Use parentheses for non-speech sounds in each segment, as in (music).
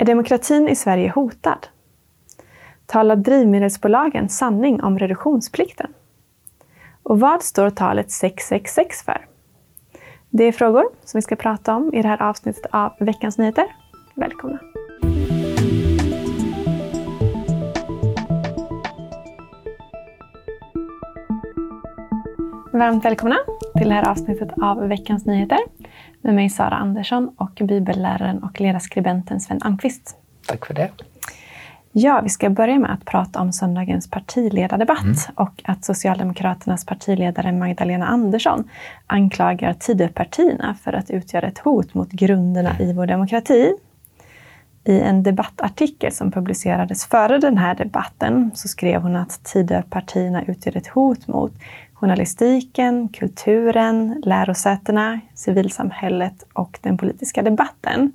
Är demokratin i Sverige hotad? Talar drivmedelsbolagen sanning om reduktionsplikten? Och vad står talet 666 för? Det är frågor som vi ska prata om i det här avsnittet av Veckans Nyheter. Välkomna! Varmt välkomna till det här avsnittet av Veckans Nyheter med mig Sara Andersson och bibelläraren och ledarskribenten Sven Almqvist. Tack för det. Ja, vi ska börja med att prata om söndagens partiledardebatt mm. och att Socialdemokraternas partiledare Magdalena Andersson anklagar Tidöpartierna för att utgöra ett hot mot grunderna i vår demokrati. I en debattartikel som publicerades före den här debatten så skrev hon att Tidöpartierna utgör ett hot mot journalistiken, kulturen, lärosätena, civilsamhället och den politiska debatten.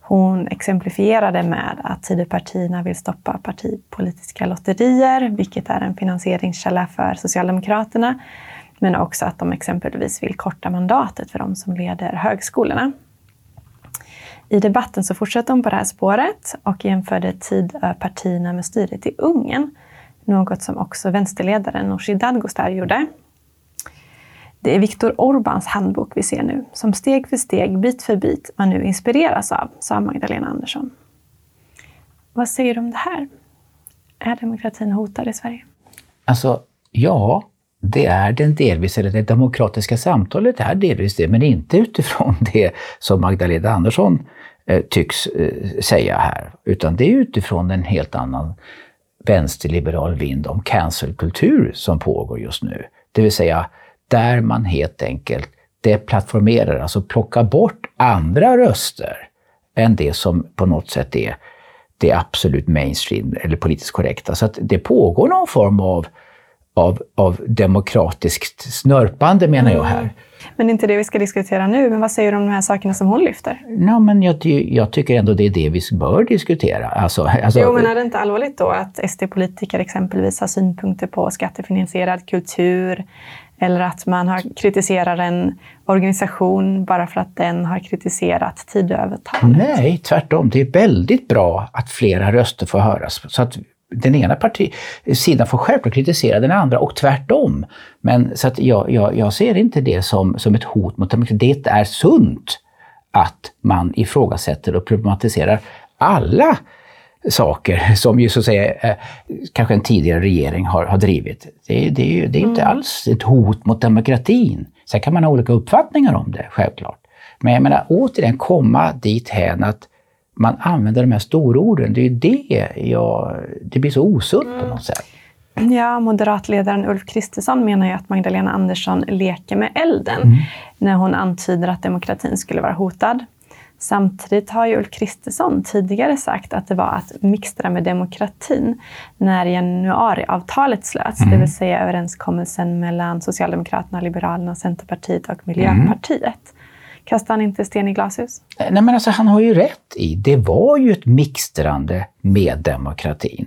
Hon exemplifierade med att Tidöpartierna vill stoppa partipolitiska lotterier, vilket är en finansieringskälla för Socialdemokraterna, men också att de exempelvis vill korta mandatet för de som leder högskolorna. I debatten så fortsatte hon på det här spåret och jämförde Tidöpartierna med styret i Ungern, något som också vänsterledaren Nooshi Dadgostar gjorde. Det är Viktor Orbáns handbok vi ser nu, som steg för steg, bit för bit, man nu inspireras av, sa Magdalena Andersson. Vad säger du om det här? Är demokratin hotad i Sverige? Alltså, ja, det är den delvis, eller det demokratiska samtalet är delvis det, men inte utifrån (laughs) det som Magdalena Andersson eh, tycks eh, säga här, utan det är utifrån en helt annan vänsterliberal vind om cancelkultur som pågår just nu. Det vill säga där man helt enkelt deplattformerar, alltså plockar bort andra röster än det som på något sätt är det absolut mainstream eller politiskt korrekta. Så att det pågår någon form av, av, av demokratiskt snörpande menar jag här. Mm. Men det är inte det vi ska diskutera nu. Men vad säger du om de här sakerna som hon lyfter? No, men jag, jag tycker ändå det är det vi bör diskutera. Alltså, alltså, jo, men är det inte allvarligt då att SD-politiker exempelvis har synpunkter på skattefinansierad kultur eller att man har kritiserar en organisation bara för att den har kritiserat Tidöavtalet? Nej, tvärtom. Det är väldigt bra att flera röster får höras. Så att den ena parti, sidan får självklart kritisera den andra och tvärtom. Men så att jag, jag, jag ser inte det som, som ett hot mot demokratin. Det är sunt att man ifrågasätter och problematiserar alla saker som ju så att säga eh, kanske en tidigare regering har, har drivit. Det, det, det är inte mm. alls ett hot mot demokratin. Sen kan man ha olika uppfattningar om det, självklart. Men jag menar återigen komma dit hän att man använder de här stororden. Det är ju det jag, det blir så osunt mm. på något sätt. Ja, moderatledaren Ulf Kristersson menar ju att Magdalena Andersson leker med elden mm. när hon antyder att demokratin skulle vara hotad. Samtidigt har ju Ulf Kristersson tidigare sagt att det var att mixtra med demokratin när januariavtalet slöts, mm. det vill säga överenskommelsen mellan Socialdemokraterna, Liberalerna, Centerpartiet och Miljöpartiet. Mm. Kastar han inte sten i glashus? Eh, nej, men alltså, han har ju rätt i, det var ju ett mixtrande med demokratin.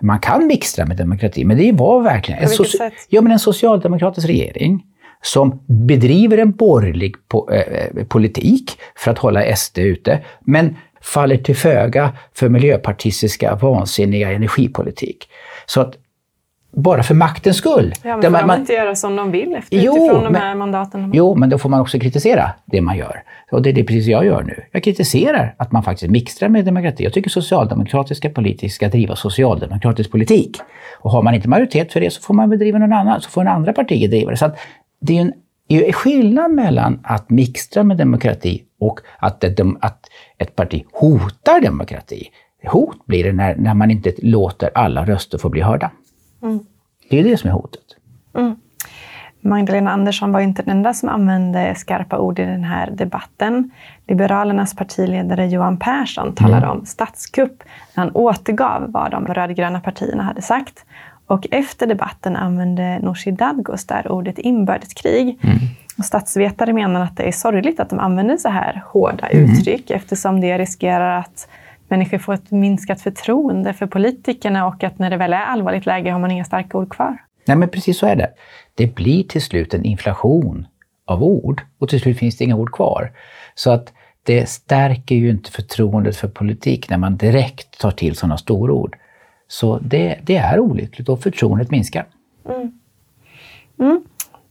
Man kan mixtra med demokratin, men det var verkligen en, soci- ja, men en socialdemokratisk regering som bedriver en borgerlig po äh, politik för att hålla SD ute, men faller till föga för miljöpartistiska vansinniga energipolitik. Så att bara för maktens skull. Ja, men får man, man inte göra som de vill efter, jo, utifrån de här mandaten? Jo, men då får man också kritisera det man gör. Och det är det precis jag gör nu. Jag kritiserar att man faktiskt mixtrar med demokrati. Jag tycker socialdemokratiska politiker ska driva socialdemokratisk politik. Och har man inte majoritet för det så får man bedriva någon annan, så får en andra partier driva det. Så det är en är skillnad mellan att mixtra med demokrati och att ett, att ett parti hotar demokrati. Hot blir det när, när man inte låter alla röster få bli hörda. Mm. Det är det som är hotet. Mm. Magdalena Andersson var inte den enda som använde skarpa ord i den här debatten. Liberalernas partiledare Johan Persson talade mm. om statskupp när han återgav vad de rödgröna partierna hade sagt. Och efter debatten använde Nooshi Dadgostar ordet inbördeskrig. Mm. Och statsvetare menar att det är sorgligt att de använder så här hårda mm. uttryck eftersom det riskerar att människor får ett minskat förtroende för politikerna och att när det väl är allvarligt läge har man inga starka ord kvar. Nej, men precis så är det. Det blir till slut en inflation av ord och till slut finns det inga ord kvar. Så att det stärker ju inte förtroendet för politik när man direkt tar till sådana storord. Så det, det är olyckligt och förtroendet minskar. Mm. Mm.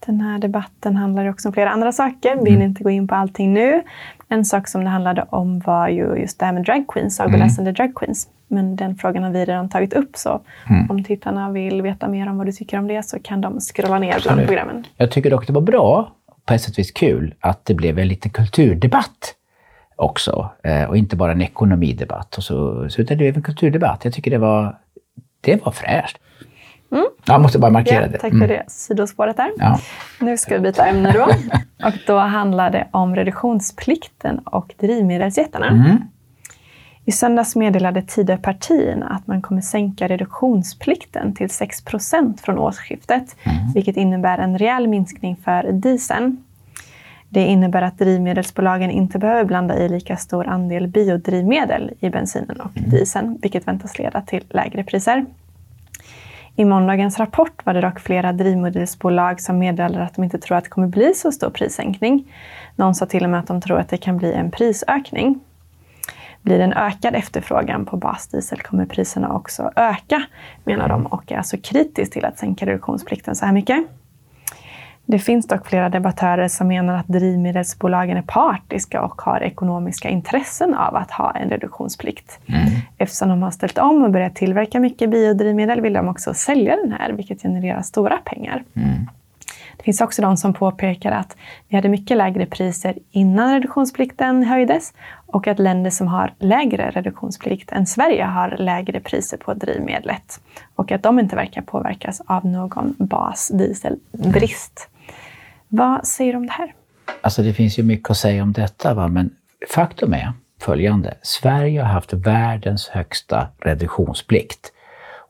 Den här debatten handlar också om flera andra saker. Vi hinner mm. inte gå in på allting nu. En sak som det handlade om var ju just det här med drag queens, sagoläsande mm. drag queens. Men den frågan har vi redan tagit upp, så mm. om tittarna vill veta mer om vad du tycker om det så kan de scrolla ner bland programmen. Jag tycker dock det var bra, på ett sätt vis kul, att det blev en liten kulturdebatt också. Eh, och inte bara en ekonomidebatt. Och så, så utan det blev en kulturdebatt. Jag tycker det var, det var fräscht. Mm. Jag måste bara markera ja, det. Tack för mm. det sidospåret där. Ja. Nu ska vi byta ämne då. (laughs) och då handlar det om reduktionsplikten och drivmedelsjättarna. Mm. I söndags meddelade Tidöpartierna att man kommer sänka reduktionsplikten till 6% från årsskiftet, mm. vilket innebär en rejäl minskning för dieseln. Det innebär att drivmedelsbolagen inte behöver blanda i lika stor andel biodrivmedel i bensinen och mm. dieseln, vilket väntas leda till lägre priser. I måndagens rapport var det dock flera drivmedelsbolag som meddelade att de inte tror att det kommer bli så stor prissänkning. Någon sa till och med att de tror att det kan bli en prisökning. Blir det en ökad efterfrågan på basdiesel kommer priserna också öka, menar de och är alltså kritiskt till att sänka reduktionsplikten så här mycket. Det finns dock flera debattörer som menar att drivmedelsbolagen är partiska och har ekonomiska intressen av att ha en reduktionsplikt. Mm. Eftersom de har ställt om och börjat tillverka mycket biodrivmedel vill de också sälja den här, vilket genererar stora pengar. Mm. Det finns också de som påpekar att vi hade mycket lägre priser innan reduktionsplikten höjdes och att länder som har lägre reduktionsplikt än Sverige har lägre priser på drivmedlet och att de inte verkar påverkas av någon basdieselbrist. Vad säger du om det här? Alltså det finns ju mycket att säga om detta, va? men faktum är följande. Sverige har haft världens högsta reduktionsplikt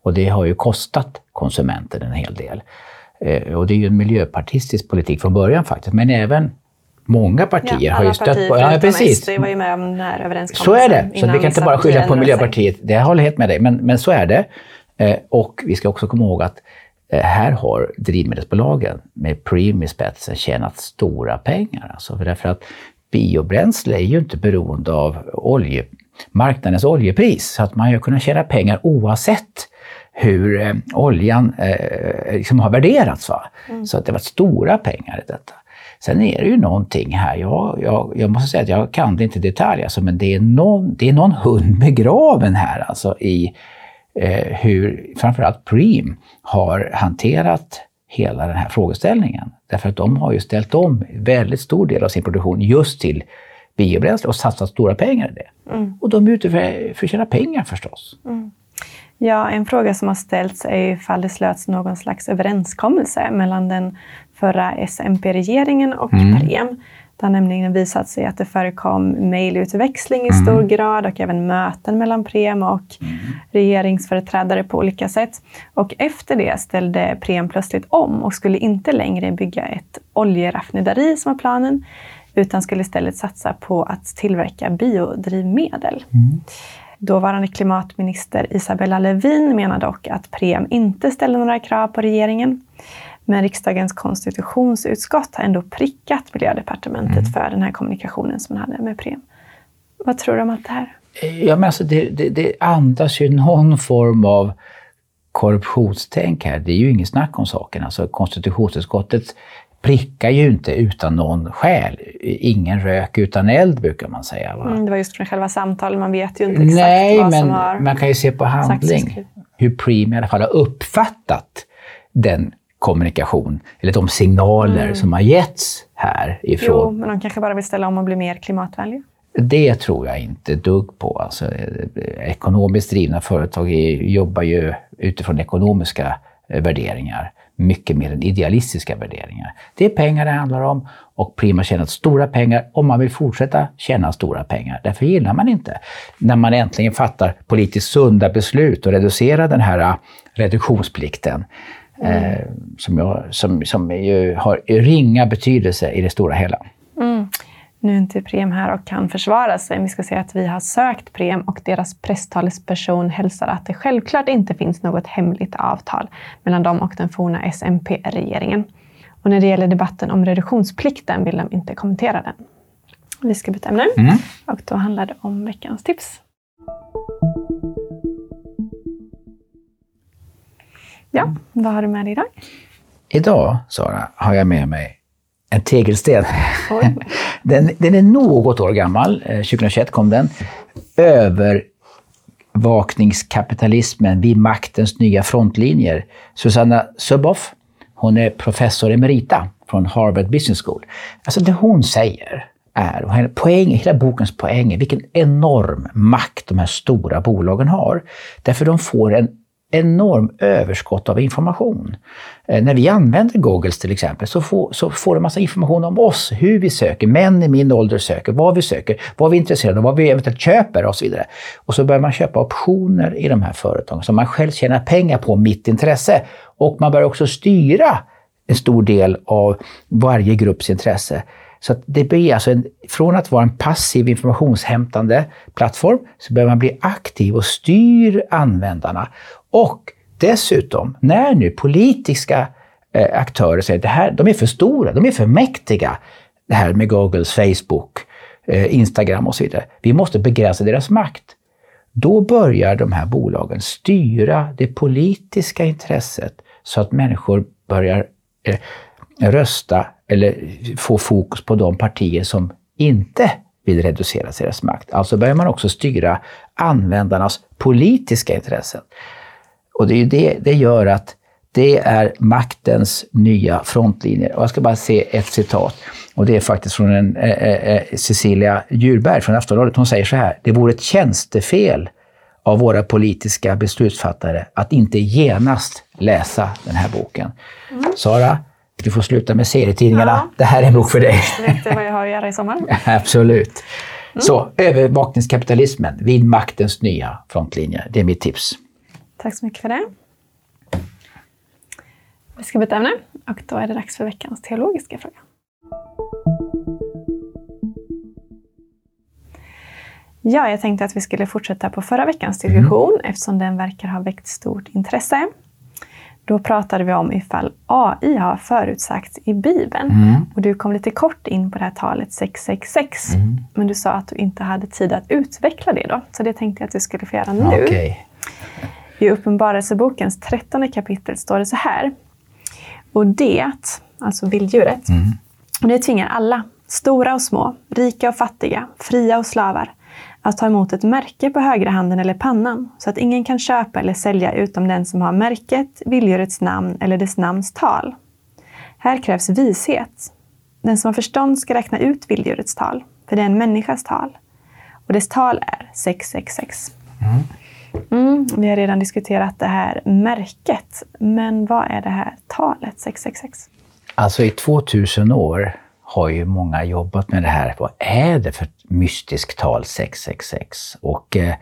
och det har ju kostat konsumenten en hel del. Eh, och det är ju en miljöpartistisk politik från början faktiskt, men även många partier ja, har ju stött på... Ja, precis. SD var ju med om den här överenskommelsen. Så är det. Så vi kan inte bara skylla på Miljöpartiet. Det håller helt med dig, men, men så är det. Eh, och vi ska också komma ihåg att här har drivmedelsbolagen med Preem i spetsen tjänat stora pengar. Alltså för därför att biobränsle är ju inte beroende av olje, marknadens oljepris. Så att man har kunnat tjäna pengar oavsett hur eh, oljan eh, liksom har värderats. Va? Mm. Så att det var stora pengar i detta. Sen är det ju någonting här, jag, jag, jag måste säga att jag kan det inte i detalj, alltså, men det är, någon, det är någon hund begraven här alltså i eh, hur framförallt Preem har hanterat hela den här frågeställningen. Därför att de har ju ställt om väldigt stor del av sin produktion just till biobränsle och satsat stora pengar i det. Mm. Och de är ute för, för att tjäna pengar förstås. Mm. Ja, en fråga som har ställts är ifall det slöts någon slags överenskommelse mellan den förra SMP-regeringen och mm. Preem. Det har nämligen visat sig att det förekom mejlutväxling i mm. stor grad och även möten mellan Prem och mm. regeringsföreträdare på olika sätt. Och efter det ställde Prem plötsligt om och skulle inte längre bygga ett oljeraffinaderi som var planen, utan skulle istället satsa på att tillverka biodrivmedel. Mm. Dåvarande klimatminister Isabella Lövin menar dock att Prem inte ställde några krav på regeringen. Men riksdagens konstitutionsutskott har ändå prickat Miljödepartementet mm. för den här kommunikationen som man hade med Prem. Vad tror du om allt det här? Ja, men alltså det, det, det andas ju någon form av korruptionstänk här. Det är ju inget snack om saken. Alltså konstitutionsutskottet prickar ju inte utan någon skäl. Ingen rök utan eld brukar man säga. Mm, det var just från själva samtalet, man vet ju inte exakt Nej, vad som har men man kan ju se på handling hur Preem i alla fall har uppfattat den kommunikation, eller de signaler mm. som har getts här ifrån. Jo, men de kanske bara vill ställa om och bli mer klimatvänliga? Det tror jag inte dugg på. Alltså, ekonomiskt drivna företag jobbar ju utifrån ekonomiska eh, värderingar mycket mer än idealistiska värderingar. Det är pengar det handlar om och Prima tjänat stora pengar och man vill fortsätta tjäna stora pengar. Därför gillar man inte när man äntligen fattar politiskt sunda beslut och reducerar den här äh, reduktionsplikten. Mm. Som, jag, som, som ju har ringa betydelse i det stora hela. Mm. Nu är inte Prem här och kan försvara sig. Vi ska säga att vi har sökt Prem och deras presstalesperson hälsar att det självklart inte finns något hemligt avtal mellan dem och den forna SMP-regeringen. Och när det gäller debatten om reduktionsplikten vill de inte kommentera den. Vi ska byta ämne Mm. och då handlar det om veckans tips. Ja, vad har du med dig idag? Idag, Sara, har jag med mig en tegelsten. (laughs) Den, den är något år gammal. Eh, 2021 kom den. Övervakningskapitalismen vid maktens nya frontlinjer. Susanna Zuboff, hon är professor emerita från Harvard Business School. Alltså det hon säger är, och poäng, hela bokens poäng är vilken enorm makt de här stora bolagen har. Därför de får en enorm överskott av information. Eh, när vi använder Googles till exempel så får, så får de massa information om oss, hur vi söker, män i min ålder söker, vad vi söker, vad vi är intresserade av, vad vi eventuellt köper och så vidare. Och så börjar man köpa optioner i de här företagen som man själv tjänar pengar på, mitt intresse. Och man börjar också styra en stor del av varje grupps intresse. Så att det blir alltså en, från att vara en passiv informationshämtande plattform så börjar man bli aktiv och styr användarna. Och dessutom, när nu politiska eh, aktörer säger att det här, de är för stora, de är för mäktiga, det här med Googles, Facebook, eh, Instagram och så vidare. Vi måste begränsa deras makt. Då börjar de här bolagen styra det politiska intresset så att människor börjar eh, rösta eller få fokus på de partier som inte vill reducera deras makt. Alltså börjar man också styra användarnas politiska intressen. Och det, det, det gör att det är maktens nya frontlinjer. Och jag ska bara se ett citat. Och det är faktiskt från en, eh, eh, Cecilia Djurberg från Aftonbladet. Hon säger så här. Det vore ett tjänstefel av våra politiska beslutsfattare att inte genast läsa den här boken. Sara, du får sluta med serietidningarna. Ja. Det här är en bok för dig. Vet du vad jag har att göra i sommar? (laughs) Absolut. Så, övervakningskapitalismen vid maktens nya frontlinjer. Det är mitt tips. Tack så mycket för det. Vi ska byta ämne och då är det dags för veckans teologiska fråga. Ja, jag tänkte att vi skulle fortsätta på förra veckans diskussion eftersom den verkar ha väckt stort intresse. Då pratade vi om ifall AI har förutsagts i Bibeln. Och du kom lite kort in på det här talet 666. Men du sa att du inte hade tid att utveckla det då. Så det tänkte jag att du skulle få göra nu. Okej. I Uppenbarelsebokens trettonde kapitel står det så här. Och det, alltså vilddjuret, och det tvingar alla, stora och små, rika och fattiga, fria och slavar, att ta emot ett märke på högra handen eller pannan, så att ingen kan köpa eller sälja utom den som har märket, vilddjurets namn eller dess namns tal. Här krävs vishet. Den som har förstånd ska räkna ut vilddjurets tal, för det är en människas tal. Och dess tal är 666. Mm, vi har redan diskuterat det här märket, men vad är det här talet 666? Alltså i 2000 år har ju många jobbat med det här. Vad är det för mystiskt tal 666? Och eh,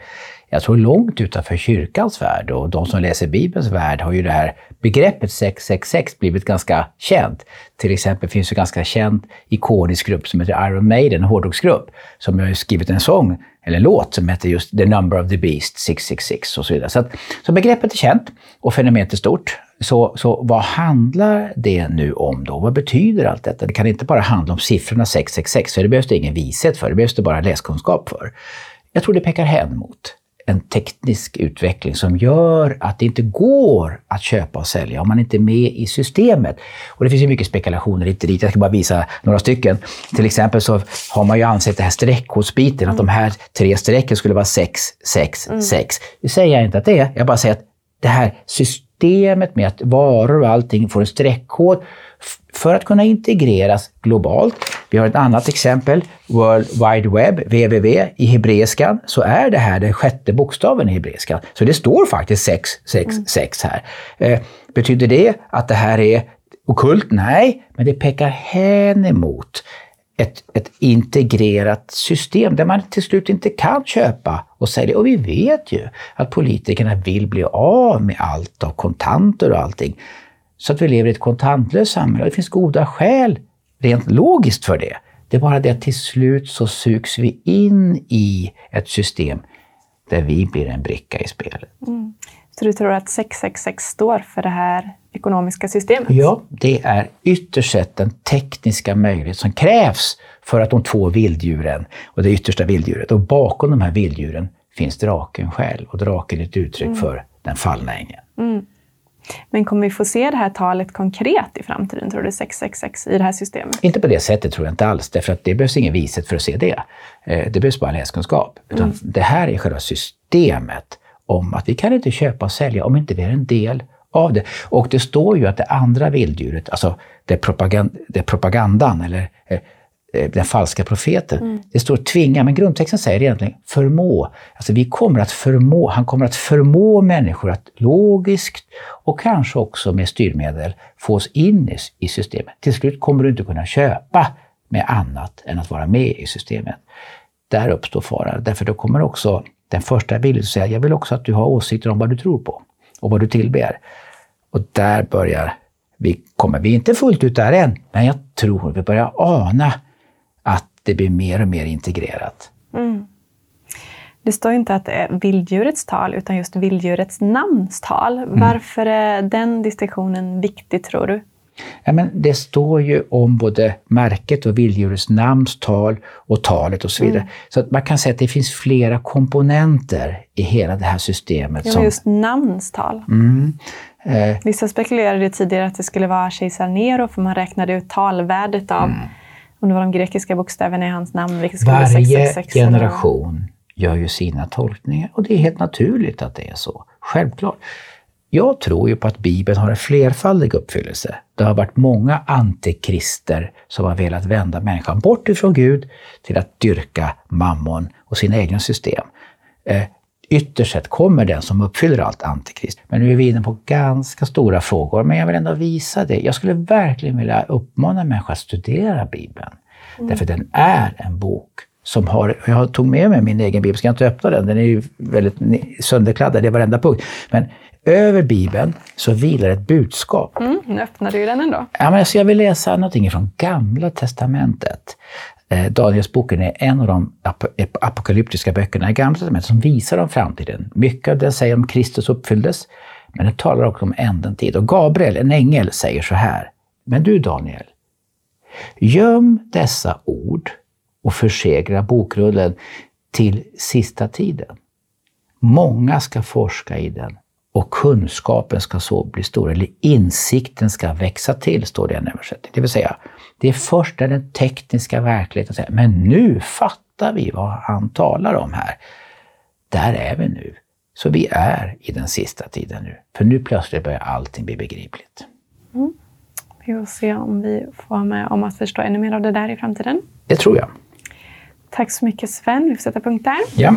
jag tror långt utanför kyrkans värld och de som läser Bibelns värld har ju det här begreppet 666 blivit ganska känt. Till exempel finns det en ganska känd ikonisk grupp som heter Iron Maiden, en hårdrocksgrupp, som har skrivit en sång, eller en låt, som heter just The Number of the Beast 666 och så vidare. Så, att, så begreppet är känt och fenomenet är stort. Så, så vad handlar det nu om då? Vad betyder allt detta? Det kan inte bara handla om siffrorna 666, för det behövs det ingen vishet för, det behövs det bara läskunskap för. Jag tror det pekar hän mot en teknisk utveckling som gör att det inte går att köpa och sälja om man inte är med i systemet. Och det finns ju mycket spekulationer hit och dit. Jag ska bara visa några stycken. Till exempel så har man ju ansett det här streckkodsbiten, att de här tre strecken skulle vara 6, 6, 6. Det säger jag inte att det är. Jag bara säger att det här systemet med att varor och allting får en streckkod för att kunna integreras globalt. Vi har ett annat exempel, World Wide Web, www, i hebreiskan så är det här den sjätte bokstaven i hebreiskan. Så det står faktiskt 666 här. Eh, betyder det att det här är okult? Nej, men det pekar hän emot ett, ett integrerat system där man till slut inte kan köpa och sälja. Och vi vet ju att politikerna vill bli av med allt av kontanter och allting. Så att vi lever i ett kontantlöst samhälle. Och det finns goda skäl, rent logiskt, för det. Det är bara det att till slut så sugs vi in i ett system där vi blir en bricka i spelet. Mm. Så du tror att 666 står för det här ekonomiska systemet? Ja, det är ytterst sett den tekniska möjlighet som krävs för att de två vilddjuren, och det yttersta vilddjuret, och bakom de här vilddjuren finns draken själv. Och draken är ett uttryck mm. för den fallna ängeln. Mm. Men kommer vi få se det här talet konkret i framtiden, tror du, 666 i det här systemet? Inte på det sättet tror jag inte alls, därför att det behövs ingen vishet för att se det. Eh, det behövs bara läskunskap. Utan mm. Det här är själva systemet om att vi kan inte köpa och sälja om inte vi är en del av det. Och det står ju att det andra vilddjuret, alltså det, propagand, det propagandan, eller eh, Eh, den falska profeten. Mm. Det står tvinga, men grundtexten säger egentligen förmå. Alltså vi kommer att förmå, han kommer att förmå människor att logiskt och kanske också med styrmedel få oss in i systemet. Till slut kommer du inte kunna köpa med annat än att vara med i systemet. Där uppstår faran, därför då kommer också den första viljan att säga, jag vill också att du har åsikter om vad du tror på och vad du tillber. Och där börjar vi, kommer vi inte fullt ut där än, men jag tror vi börjar ana att det blir mer och mer integrerat. Mm. Det står inte att det är vilddjurets tal, utan just vilddjurets namnstal. Mm. Varför är den distinktionen viktig, tror du? Ja, men det står ju om både märket och vilddjurets namnstal och talet och så vidare. Mm. Så att man kan säga att det finns flera komponenter i hela det här systemet. Ja, som... just namnstal. Mm. Eh. Vissa spekulerade tidigare att det skulle vara kejsar Nero, för man räknade ut talvärdet av mm om det var de grekiska bokstäverna i hans namn. Varje 666, generation eller... gör ju sina tolkningar och det är helt naturligt att det är så. Självklart. Jag tror ju på att Bibeln har en flerfaldig uppfyllelse. Det har varit många antikrister som har velat vända människan bort ifrån Gud till att dyrka mammon och sina egna system. Eh, ytterst sett kommer den som uppfyller allt antikrist. Men nu är vi inne på ganska stora frågor, men jag vill ändå visa det. Jag skulle verkligen vilja uppmana människor att studera Bibeln. Mm. Därför den är en bok som har, jag tog med mig min egen bibel, ska jag inte öppna den, den är ju väldigt sönderkladdad i varenda punkt. Men över Bibeln så vilar ett budskap. Mm, nu öppnade ju den ändå. Ja, men alltså jag vill läsa någonting från Gamla Testamentet. Eh, Danielsboken är en av de apokalyptiska böckerna i Gamla testamentet som visar om framtiden. Mycket av det säger om Kristus uppfylldes, men det talar också om änden tid. Och Gabriel, en ängel, säger så här. Men du Daniel, göm dessa ord och försegra bokrullen till sista tiden. Många ska forska i den och kunskapen ska så bli stor, eller insikten ska växa till, står det i en översättning. Det vill säga, det är först när den tekniska verkligheten säger, men nu fattar vi vad han talar om här. Där är vi nu. Så vi är i den sista tiden nu. För nu plötsligt börjar allting bli begripligt. Mm. Vi får se om vi får vara med om att förstå ännu mer av det där i framtiden. Det tror jag. Tack så mycket Sven. Vi får sätta punkt där. Ja.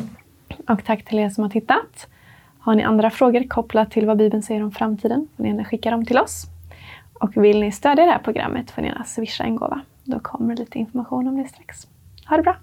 Och tack till er som har tittat. Har ni andra frågor kopplat till vad Bibeln säger om framtiden får ni gärna skicka dem till oss. Och vill ni stödja det här programmet får ni gärna swisha en gåva. Då kommer lite information om det strax. Ha det bra!